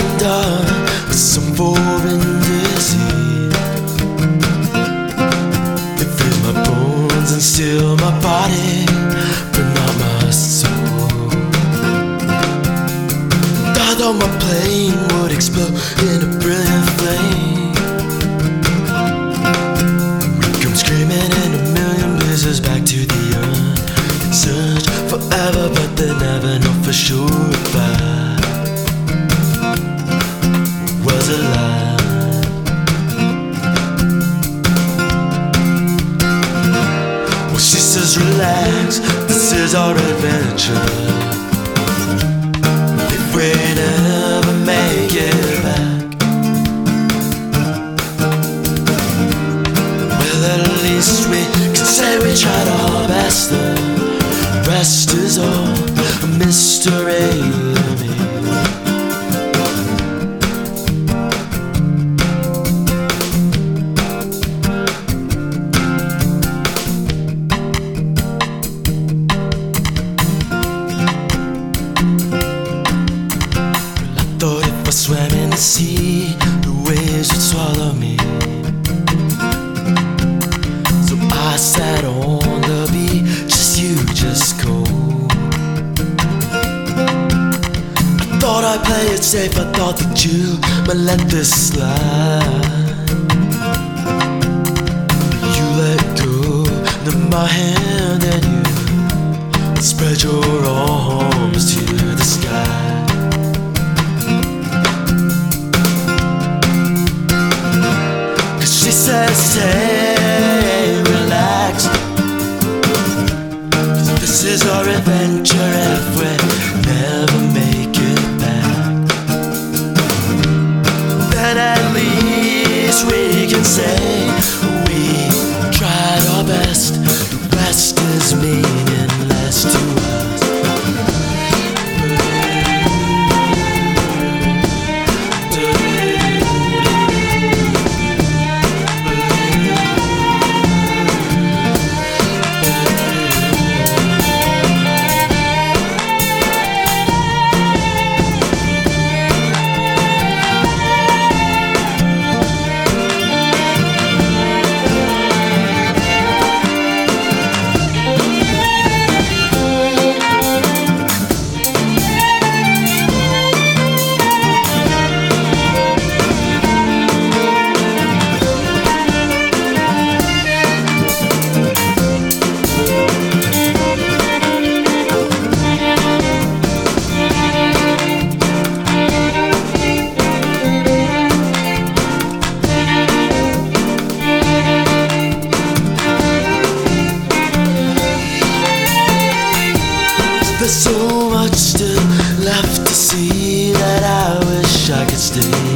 with some foreign disease. My bones and steal my body, but not my soul. My plane would explode in a brilliant flame. Come screaming in a million pieces back to the earth. Search forever, but they never know for sure if I relax, this is our adventure. If we never make it back, well, at least we can say we tried our best. The rest is all a mystery the sea, the waves would swallow me. So I sat on the beach, just you, just go. I thought I'd play it safe, I thought that you might let this slide. You let go of my hand and you spread your arms to adventure we never make it back. Then at least we can say There's so much still left to see that I wish I could stay.